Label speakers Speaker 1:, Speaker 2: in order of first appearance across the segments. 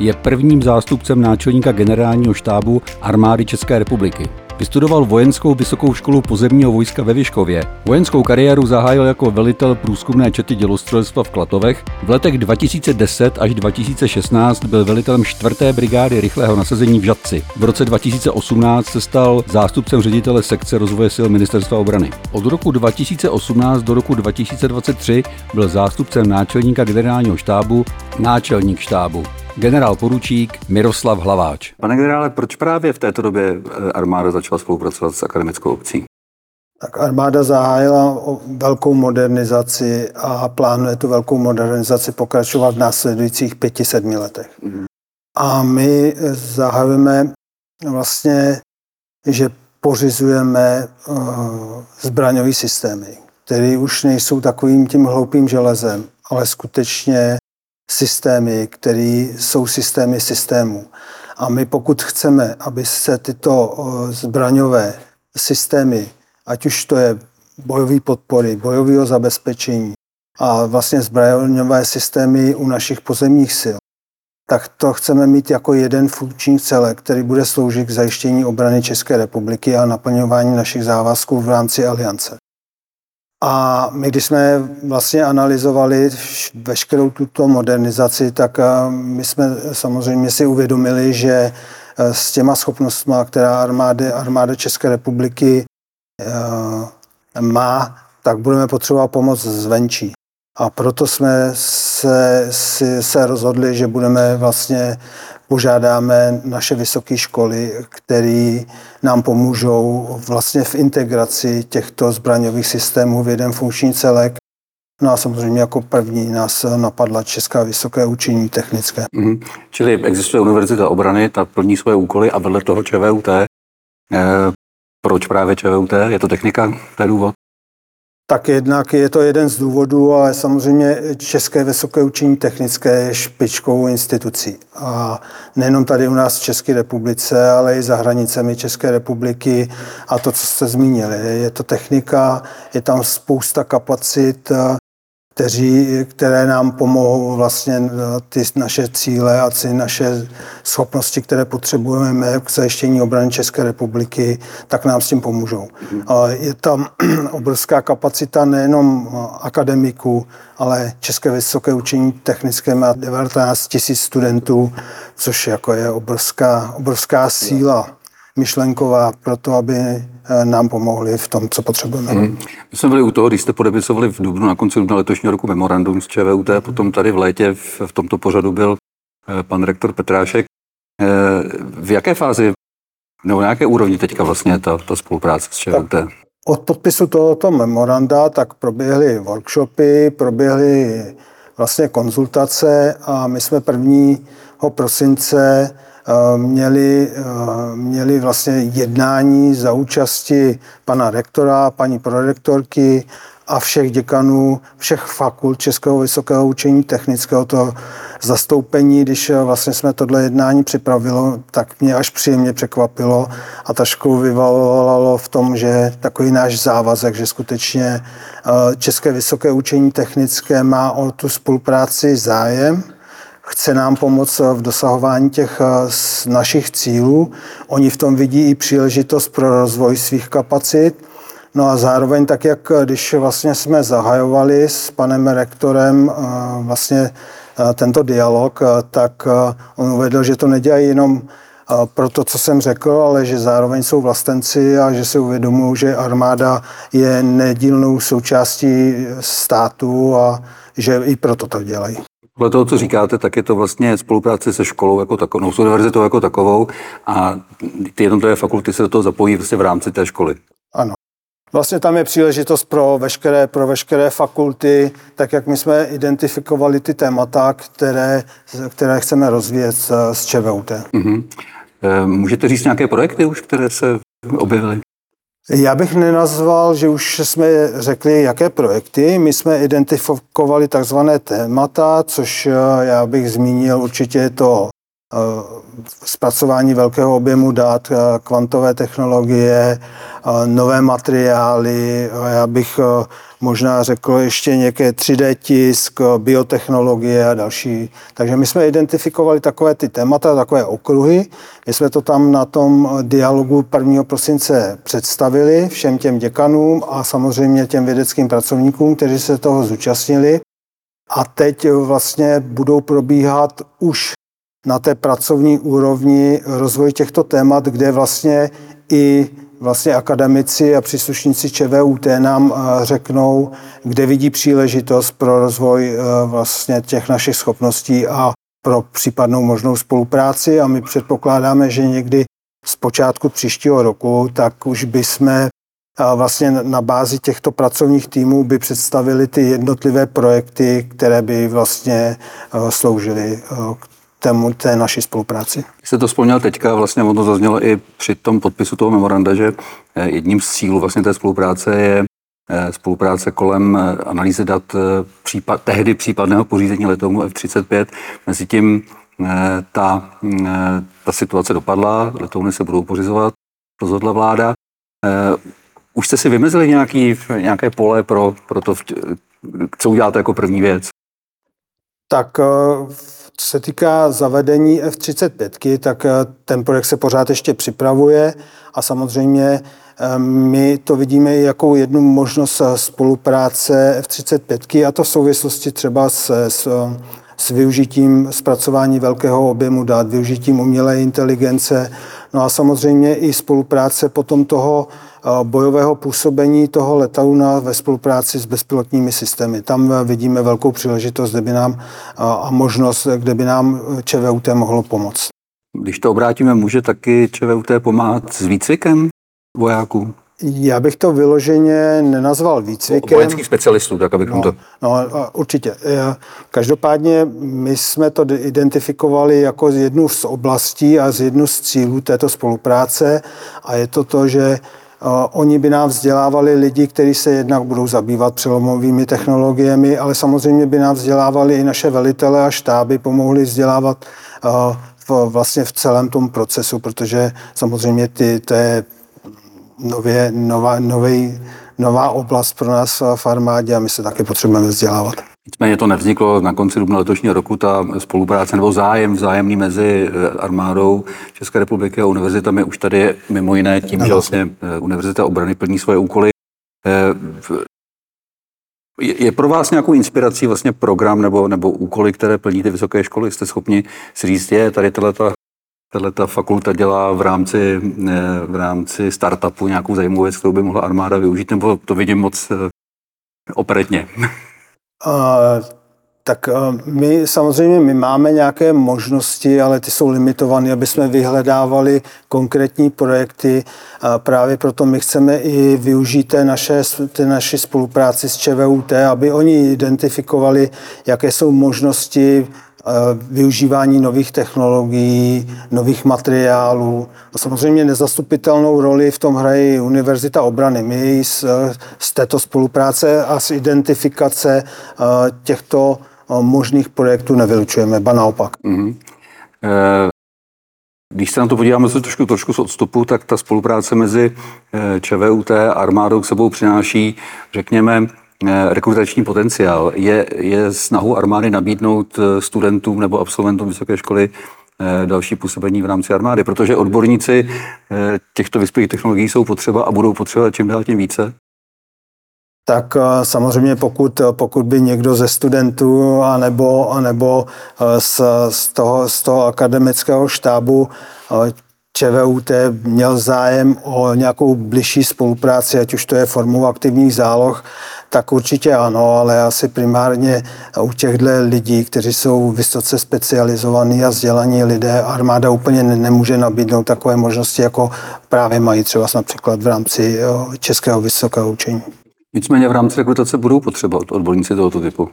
Speaker 1: je prvním zástupcem náčelníka generálního štábu armády České republiky. Vystudoval vojenskou vysokou školu pozemního vojska ve Vyškově. Vojenskou kariéru zahájil jako velitel průzkumné čety dělostřelectva v Klatovech. V letech 2010 až 2016 byl velitelem 4. brigády rychlého nasazení v Žadci. V roce 2018 se stal zástupcem ředitele sekce rozvoje sil ministerstva obrany. Od roku 2018 do roku 2023 byl zástupcem náčelníka generálního štábu, náčelník štábu generál poručík Miroslav Hlaváč.
Speaker 2: Pane generále, proč právě v této době eh, armáda začala spolupracovat s akademickou obcí?
Speaker 3: Tak armáda zahájila velkou modernizaci a plánuje tu velkou modernizaci pokračovat v následujících pěti, sedmi letech. Mm. A my zahajujeme vlastně, že pořizujeme uh, zbraňové systémy, které už nejsou takovým tím hloupým železem, ale skutečně systémy, které jsou systémy systémů. A my pokud chceme, aby se tyto zbraňové systémy, ať už to je bojové podpory, bojového zabezpečení a vlastně zbraňové systémy u našich pozemních sil, tak to chceme mít jako jeden funkční celek, který bude sloužit k zajištění obrany České republiky a naplňování našich závazků v rámci aliance. A my, když jsme vlastně analyzovali veškerou tuto modernizaci, tak eh, my jsme samozřejmě si uvědomili, že eh, s těma schopnostmi, která armády, armáda České republiky eh, má, tak budeme potřebovat pomoc zvenčí. A proto jsme se, se rozhodli, že budeme vlastně požádáme naše vysoké školy, které nám pomůžou vlastně v integraci těchto zbraňových systémů v jeden funkční celek. No a samozřejmě jako první nás napadla Česká vysoké učení technické. Mm-hmm.
Speaker 2: Čili existuje Univerzita obrany, ta plní svoje úkoly a vedle toho ČVUT. Eh, proč právě ČVUT? Je to technika? Je důvod?
Speaker 3: Tak jednak je to jeden z důvodů, ale samozřejmě České vysoké učení technické je špičkovou institucí. A nejenom tady u nás v České republice, ale i za hranicemi České republiky. A to, co jste zmínili, je to technika, je tam spousta kapacit, kteří, které nám pomohou vlastně ty naše cíle a ty naše schopnosti, které potřebujeme k zajištění obrany České republiky, tak nám s tím pomůžou. Mhm. Je tam obrovská kapacita nejenom akademiků, ale České vysoké učení technické má 19 tisíc studentů, což jako je obrovská, obrovská síla myšlenková pro to, aby nám pomohli v tom, co potřebujeme. Hmm.
Speaker 2: My jsme byli u toho, když jste podepisovali v Dubnu na konci dubna letošního roku memorandum s ČVUT, potom tady v létě v, v tomto pořadu byl eh, pan rektor Petrášek. Eh, v jaké fázi nebo na jaké úrovni teďka vlastně ta, ta spolupráce s ČVUT? Tak
Speaker 3: od podpisu tohoto memoranda tak proběhly workshopy, proběhly vlastně konzultace a my jsme 1. prosince Eh, měli, eh, měli vlastně jednání za účasti pana rektora, paní prorektorky a všech děkanů, všech fakult Českého vysokého učení technického, to zastoupení, když eh, vlastně jsme tohle jednání připravilo, tak mě až příjemně překvapilo a trošku vyvalalo v tom, že takový náš závazek, že skutečně České vysoké učení technické má o tu spolupráci zájem, chce nám pomoct v dosahování těch eh, našich cílů. Oni v tom vidí i příležitost pro rozvoj svých kapacit. No a zároveň tak, jak eh, když vlastně jsme zahajovali s panem rektorem eh, vlastně tento dialog, tak on uvedl, že to nedělají jenom pro to, co jsem řekl, ale že zároveň jsou vlastenci a že si uvědomují, že armáda je nedílnou součástí státu a že i proto to dělají.
Speaker 2: Podle toho, co říkáte, tak je to vlastně spolupráce se školou jako takovou, no, s univerzitou jako takovou a ty jednotlivé fakulty se do toho zapojí vlastně v rámci té školy.
Speaker 3: Ano. Vlastně tam je příležitost pro veškeré, pro veškeré fakulty, tak jak my jsme identifikovali ty témata, které, které chceme rozvíjet s, s ČVUT. Mm-hmm.
Speaker 2: Můžete říct nějaké projekty už, které se objevily?
Speaker 3: Já bych nenazval, že už jsme řekli, jaké projekty. My jsme identifikovali takzvané témata, což eh, já bych zmínil určitě to zpracování velkého objemu dat, kvantové technologie, nové materiály. Já bych možná řekl ještě nějaké 3D tisk, biotechnologie a další. Takže my jsme identifikovali takové ty témata, takové okruhy. My jsme to tam na tom dialogu 1. prosince představili všem těm děkanům a samozřejmě těm vědeckým pracovníkům, kteří se toho zúčastnili. A teď vlastně budou probíhat už na té pracovní úrovni rozvoj těchto témat, kde vlastně i vlastně akademici a příslušníci ČVUT nám eh, řeknou, kde vidí příležitost pro rozvoj eh, vlastně těch našich schopností a pro případnou možnou spolupráci. A my předpokládáme, že někdy z počátku příštího roku, tak už by jsme eh, vlastně na bázi těchto pracovních týmů by představili ty jednotlivé projekty, které by vlastně sloužily k tému, té naší spolupráci.
Speaker 2: Jste to vzpomněl teďka, vlastně ono zaznělo i při tom podpisu toho memoranda, že eh, jedním z cílů vlastně té spolupráce je eh, spolupráce kolem eh, analýzy dat případ, tehdy případného pořízení letounu F-35. Mezi tím ta, ta situace dopadla, letouny se budou pořizovat, rozhodla vláda. Už jste si vymezili nějaký, nějaké pole pro, pro to, co uděláte jako první věc?
Speaker 3: Tak co se týká zavedení F-35, tak eh, ten projekt se pořád ještě připravuje a samozřejmě eh, my to vidíme jako jednu možnost eh, spolupráce F-35 a to v souvislosti třeba s, s, s využitím zpracování velkého objemu dat, využitím umělé inteligence, no a samozřejmě i spolupráce potom toho bojového působení toho letauna ve spolupráci s bezpilotními systémy. Tam vidíme velkou příležitost kde by nám, a možnost, kde by nám ČVUT mohlo pomoct.
Speaker 2: Když to obrátíme, může taky ČVUT pomáhat s výcvikem vojáků?
Speaker 3: Já bych to vyloženě nenazval výcvikem.
Speaker 2: Vojenských specialistů, tak abychom
Speaker 3: no,
Speaker 2: to...
Speaker 3: No, určitě. Každopádně my jsme to identifikovali jako jednu z oblastí a z jednu z cílů této spolupráce a je to to, že Oni by nám vzdělávali lidi, kteří se jednak budou zabývat přelomovými technologiemi, ale samozřejmě by nám vzdělávali i naše velitele a štáby, pomohli vzdělávat v, vlastně v celém tom procesu, protože samozřejmě ty, to je nově, nová, nový, nová oblast pro nás v armádě a my se taky potřebujeme vzdělávat.
Speaker 2: Nicméně to nevzniklo na konci dubna letošního roku, ta spolupráce nebo zájem vzájemný mezi eh, armádou České republiky a univerzitami už tady je mimo jiné tím, že vlastně eh, Univerzita obrany plní svoje úkoly. Eh, je pro vás nějakou inspirací vlastně program nebo, nebo úkoly, které plní ty vysoké školy? Jste schopni si říct, je tady tato, tato fakulta dělá v rámci, v rámci startupu nějakou zajímavou věc, kterou by mohla armáda využít, nebo to vidím moc operetně?
Speaker 3: tak my samozřejmě my máme nějaké možnosti, ale ty jsou limitované, aby jsme vyhledávali konkrétní projekty. A právě proto my chceme i využít té naše, té naši spolupráci s ČVUT, aby oni identifikovali, jaké jsou možnosti využívání nových technologií, nových materiálů. A samozřejmě nezastupitelnou roli v tom hraje Univerzita obrany. My z, z této spolupráce a z identifikace těchto možných projektů nevylučujeme, ba naopak. Mm-hmm.
Speaker 2: Když se na to podíváme se trošku, trošku z odstupu, tak ta spolupráce mezi e, ČVUT a armádou k sebou přináší, řekněme, Eh, rekrutační potenciál. Je, je snahu armády nabídnout eh, studentům nebo absolventům vysoké školy eh, další působení v rámci armády, protože odborníci těchto vyspělých technologií jsou potřeba a budou potřeba čím dál tím více?
Speaker 3: Tak samozřejmě pokud, pokud by někdo ze studentů anebo, anebo z, z, toho, z toho akademického štábu ČVUT měl zájem o nějakou bližší spolupráci, ať už to je formou aktivních záloh, tak určitě ano, ale asi primárně u těchto lidí, kteří jsou vysoce specializovaní a vzdělaní lidé, armáda úplně nemůže nabídnout takové možnosti, jako právě mají třeba například v rámci Českého vysokého učení.
Speaker 2: Nicméně v rámci rekrutace budou potřeba odborníci tohoto typu.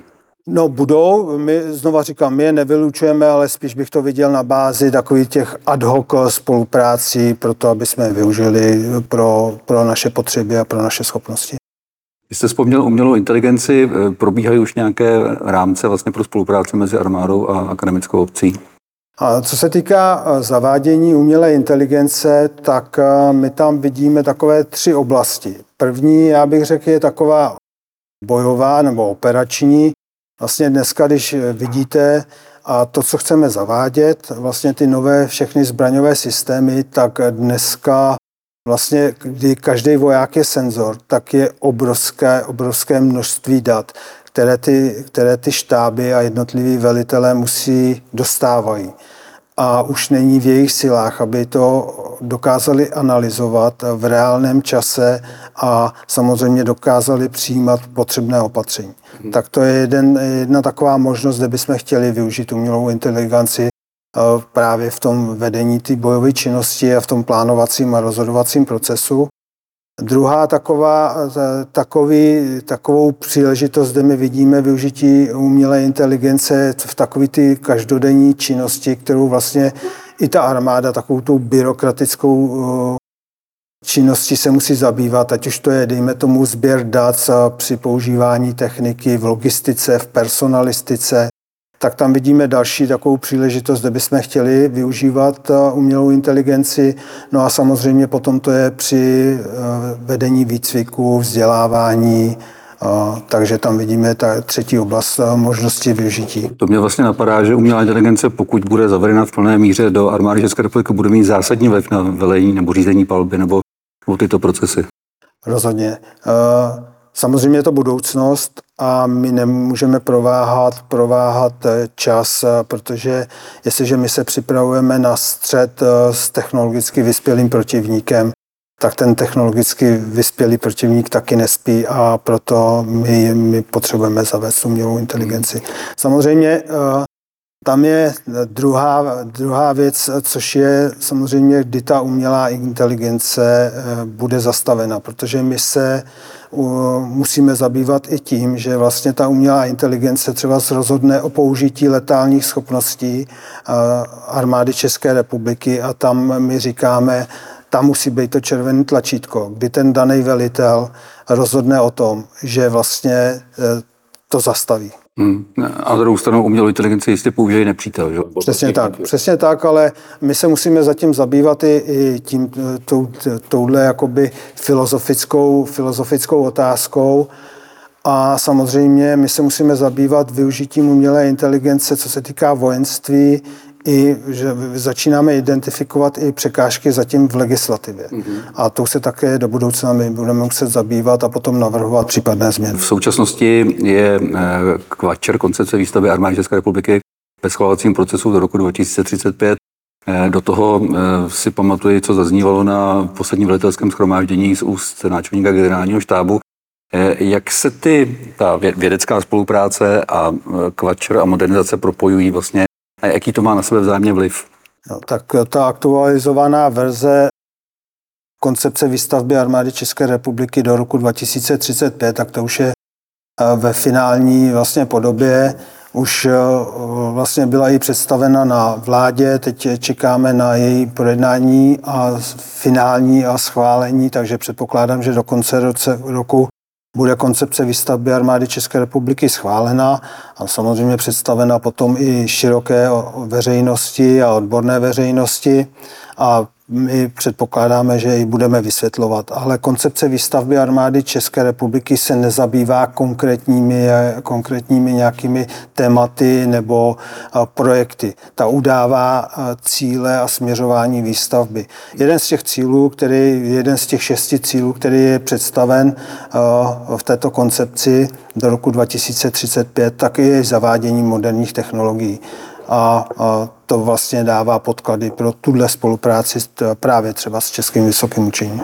Speaker 3: No budou, my znova říkám, my je nevylučujeme, ale spíš bych to viděl na bázi takových těch ad hoc spoluprácí, pro to, aby jsme je využili pro, pro naše potřeby a pro naše schopnosti.
Speaker 2: Vy jste vzpomněl umělou inteligenci, probíhají už nějaké rámce vlastně pro spolupráci mezi armádou a akademickou obcí?
Speaker 3: A co se týká zavádění umělé inteligence, tak my tam vidíme takové tři oblasti. První, já bych řekl, je taková bojová nebo operační. Vlastně dneska, když vidíte a to, co chceme zavádět, vlastně ty nové všechny zbraňové systémy, tak dneska vlastně, kdy každý voják je senzor, tak je obrovské, obrovské množství dat, které ty, které ty štáby a jednotliví velitelé musí dostávají. A už není v jejich silách, aby to dokázali analyzovat v reálném čase a samozřejmě dokázali přijímat potřebné opatření. Hmm. Tak to je jeden, jedna taková možnost, kde bychom chtěli využít umělou inteligenci eh, právě v tom vedení té bojové činnosti a v tom plánovacím a rozhodovacím procesu. Druhá taková, takový, takovou příležitost, kde my vidíme využití umělé inteligence v takové ty každodenní činnosti, kterou vlastně i ta armáda takovou tou byrokratickou činnosti se musí zabývat, ať už to je, dejme tomu, sběr dat při používání techniky v logistice, v personalistice, tak tam vidíme další takovou příležitost, kde bychom chtěli využívat eh, umělou inteligenci. No a samozřejmě potom to je při eh, vedení výcviku, vzdělávání, eh, takže tam vidíme ta třetí oblast možnosti využití.
Speaker 2: To mě vlastně napadá, že umělá inteligence, pokud bude zavedena v plné míře do armády České republiky, bude mít zásadní vliv na velení nebo řízení palby nebo, nebo tyto procesy.
Speaker 3: Rozhodně. Samozřejmě je to budoucnost a my nemůžeme prováhat, prováhat eh, čas, eh, protože jestliže my se připravujeme na střed eh, s technologicky vyspělým protivníkem, tak ten technologicky vyspělý protivník taky nespí a proto my, my potřebujeme zavést umělou inteligenci. Samozřejmě tam je druhá, druhá věc, což je samozřejmě, kdy ta umělá inteligence bude zastavena, protože my se musíme zabývat i tím, že vlastně ta umělá inteligence třeba rozhodne o použití letálních schopností armády České republiky a tam my říkáme, tam musí být to červené tlačítko, kdy ten daný velitel rozhodne o tom, že vlastně e, to zastaví.
Speaker 2: Hmm. A na druhou stranu umělou inteligenci jistě použije nepřítel. Že?
Speaker 3: Přesně tak, přesně tak, ale my se musíme zatím zabývat i, i tím, tou, touhle jakoby filozofickou, filozofickou otázkou. A samozřejmě my se musíme zabývat využitím umělé inteligence, co se týká vojenství, i že začínáme identifikovat i překážky zatím v legislativě. Mm-hmm. A to se také do budoucna my budeme muset zabývat a potom navrhovat případné změny.
Speaker 2: V současnosti je Kvačer, eh, koncepce výstavby armády České republiky ve schvalovacím procesu do roku 2035. Eh, do toho eh, si pamatuji, co zaznívalo na posledním velitelském schromáždění z úst náčelníka generálního štábu. Jak se ty, ta vědecká spolupráce a kvačer a modernizace propojují vlastně a jaký to má na sebe vzájemně vliv?
Speaker 3: No, tak ta aktualizovaná verze koncepce výstavby armády České republiky do roku 2035, tak to už je eh, ve finální vlastně podobě. Už eh, vlastně byla i představena na vládě, teď čekáme na její projednání a finální a schválení, takže předpokládám, že do konce roku bude koncepce výstavby armády České republiky schválena a samozřejmě představena potom i široké veřejnosti a odborné veřejnosti a my předpokládáme, že ji budeme vysvětlovat. Ale koncepce výstavby armády České republiky se nezabývá konkrétními, konkrétními nějakými tématy nebo projekty. Ta udává cíle a směřování výstavby. Jeden z těch cílů, který, jeden z těch šesti cílů, který je představen v této koncepci do roku 2035, tak je zavádění moderních technologií a, a to vlastně dává podklady pro tuhle spolupráci právě třeba s Českým vysokým učením.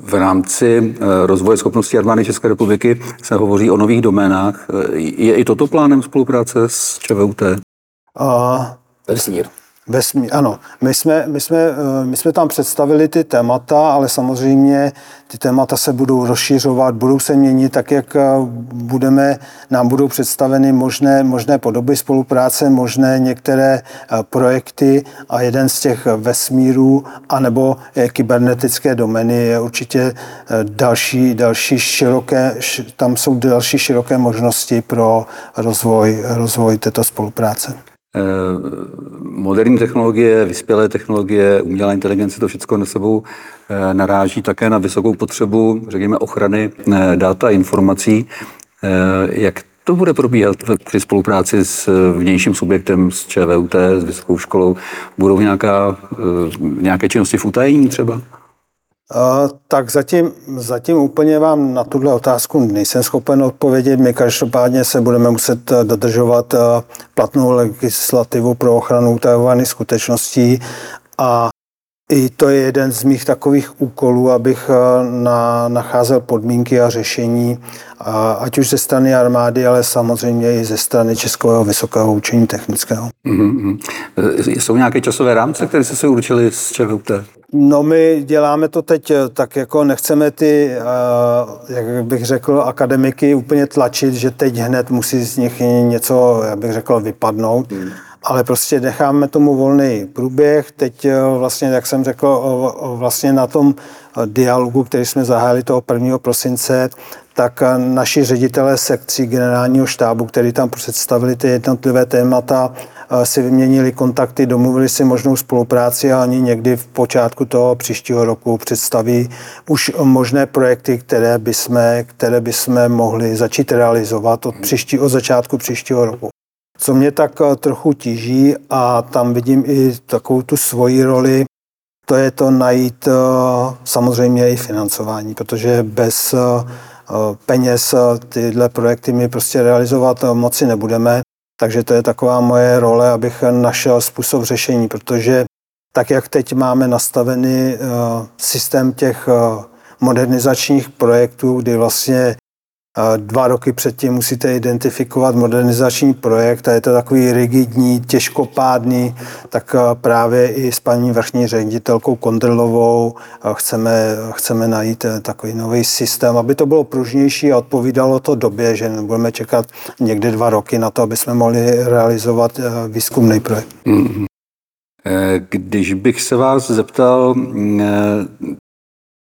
Speaker 2: V rámci eh, rozvoje schopností armády České republiky se hovoří o nových doménách. Je i toto plánem spolupráce s ČVUT?
Speaker 3: A... Vesmí, ano. My jsme, my, jsme, eh, my jsme tam představili ty témata, ale samozřejmě ty témata se budou rozšiřovat, budou se měnit tak, jak eh, budeme, nám budou představeny možné, možné podoby spolupráce, možné některé eh, projekty a jeden z těch vesmírů anebo kybernetické domény je určitě další, další široké, tam jsou další široké možnosti pro rozvoj, rozvoj této spolupráce.
Speaker 2: Moderní technologie, vyspělé technologie, umělá inteligence, to všechno na sebou naráží také na vysokou potřebu, řekněme, ochrany data a informací. Jak to bude probíhat při spolupráci s vnějším subjektem, s ČVUT, s vysokou školou? Budou nějaká, nějaké činnosti v utajení třeba?
Speaker 3: Tak zatím, zatím úplně vám na tuhle otázku nejsem schopen odpovědět. My každopádně se budeme muset eh, dodržovat eh, platnou legislativu pro ochranu utajovaných skutečností a i to je jeden z mých takových úkolů, abych eh, na, nacházel podmínky a řešení, a, ať už ze strany armády, ale samozřejmě i ze strany Českého vysokého učení technického.
Speaker 2: Mm-hmm. Jsou nějaké časové rámce, které jste se určili s ČVUT?
Speaker 3: No my děláme to teď eh, tak jako nechceme ty, jak bych řekl, akademiky úplně tlačit, že teď hned musí z nich něco, jak bych řekl, vypadnout. Hmm. Ale prostě necháme tomu volný průběh. Teď eh, vlastně, jak jsem řekl, vlastně na tom dialogu, který jsme zahájili toho 1. prosince, tak naši ředitelé sekcí generálního štábu, který tam představili ty jednotlivé témata, si vyměnili kontakty, domluvili si možnou spolupráci a oni někdy v počátku toho příštího roku představí už možné projekty, které bychom, které bychom mohli začít realizovat od, příští, od začátku příštího roku. Co mě tak trochu tíží a tam vidím i takovou tu svoji roli, to je to najít samozřejmě i financování, protože bez peněz tyhle projekty my prostě realizovat moci nebudeme. Takže to je taková moje role, abych našel způsob řešení, protože tak, jak teď máme nastavený systém těch modernizačních projektů, kdy vlastně Dva roky předtím musíte identifikovat modernizační projekt a je to takový rigidní, těžkopádný, tak právě i s paní vrchní ředitelkou Kondrlovou chceme, chceme najít takový nový systém, aby to bylo pružnější a odpovídalo to době, že nebudeme čekat někdy dva roky na to, aby jsme mohli realizovat výzkumný projekt. Mm-hmm.
Speaker 2: Když bych se vás zeptal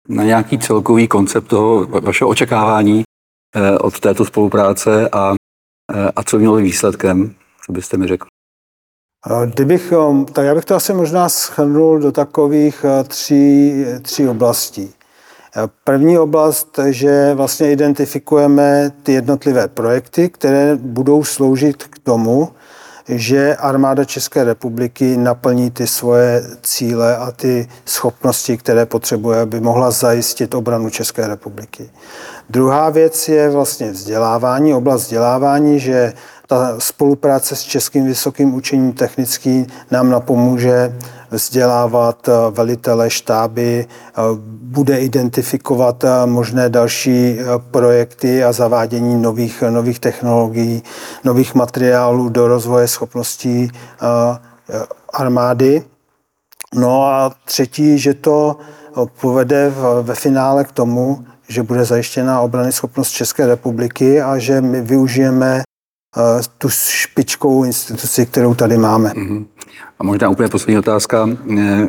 Speaker 2: na nějaký celkový koncept toho vašeho očekávání Eh, od této spolupráce a, eh, a co mělo výsledkem, co byste mi řekl?
Speaker 3: Kdybych, tak já bych to asi možná schrnul do takových eh, tří, tří oblastí. První oblast, že vlastně identifikujeme ty jednotlivé projekty, které budou sloužit k tomu, že armáda České republiky naplní ty svoje cíle a ty schopnosti, které potřebuje, aby mohla zajistit obranu České republiky. Druhá věc je vlastně vzdělávání, oblast vzdělávání, že ta spolupráce s Českým vysokým učením technickým nám napomůže vzdělávat velitele štáby, bude identifikovat možné další projekty a zavádění nových, nových technologií, nových materiálů do rozvoje schopností armády. No a třetí, že to povede ve finále k tomu, že bude zajištěna obrany schopnost České republiky a že my využijeme tu špičkovou instituci, kterou tady máme. Uh-huh.
Speaker 2: A možná úplně poslední otázka. Eh,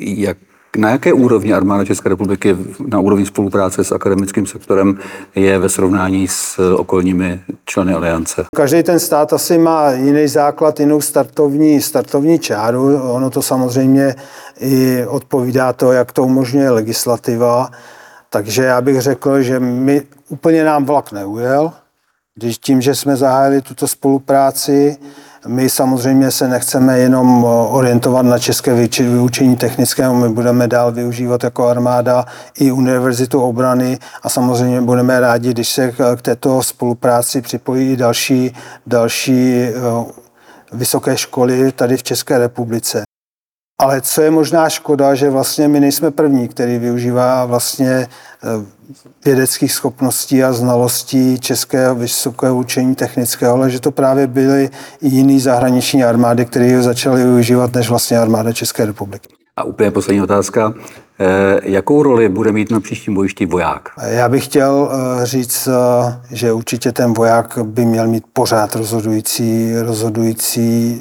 Speaker 2: jak, na jaké úrovni armáda České republiky na úrovni spolupráce s akademickým sektorem je ve srovnání s okolními členy aliance?
Speaker 3: Každý ten stát asi má jiný základ, jinou startovní, startovní čáru. Ono to samozřejmě i odpovídá to, jak to umožňuje legislativa. Takže já bych řekl, že my úplně nám vlak neujel, když tím, že jsme zahájili tuto spolupráci, my samozřejmě se nechceme jenom orientovat na české vyučení technického, my budeme dál využívat jako armáda i univerzitu obrany a samozřejmě budeme rádi, když se k této spolupráci připojí i další, další eh, vysoké školy tady v České republice. Ale co je možná škoda, že vlastně my nejsme první, který využívá vlastně eh, vědeckých schopností a znalostí českého vysokého učení technického, ale že to právě byly i jiný zahraniční armády, které ho začaly využívat než vlastně armáda České republiky.
Speaker 2: A úplně poslední otázka. Eh, jakou roli bude mít na příštím bojišti voják?
Speaker 3: Já bych chtěl eh, říct, eh, že určitě ten voják by měl mít pořád rozhodující, rozhodující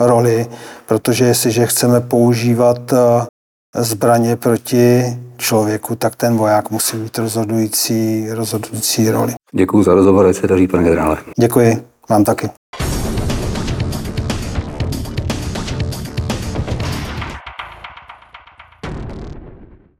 Speaker 3: roli, protože jestliže chceme používat zbraně proti člověku, tak ten voják musí mít rozhodující, rozhodující roli.
Speaker 2: Děkuji za rozhovor, ať se daří, pane generále.
Speaker 3: Děkuji, vám taky.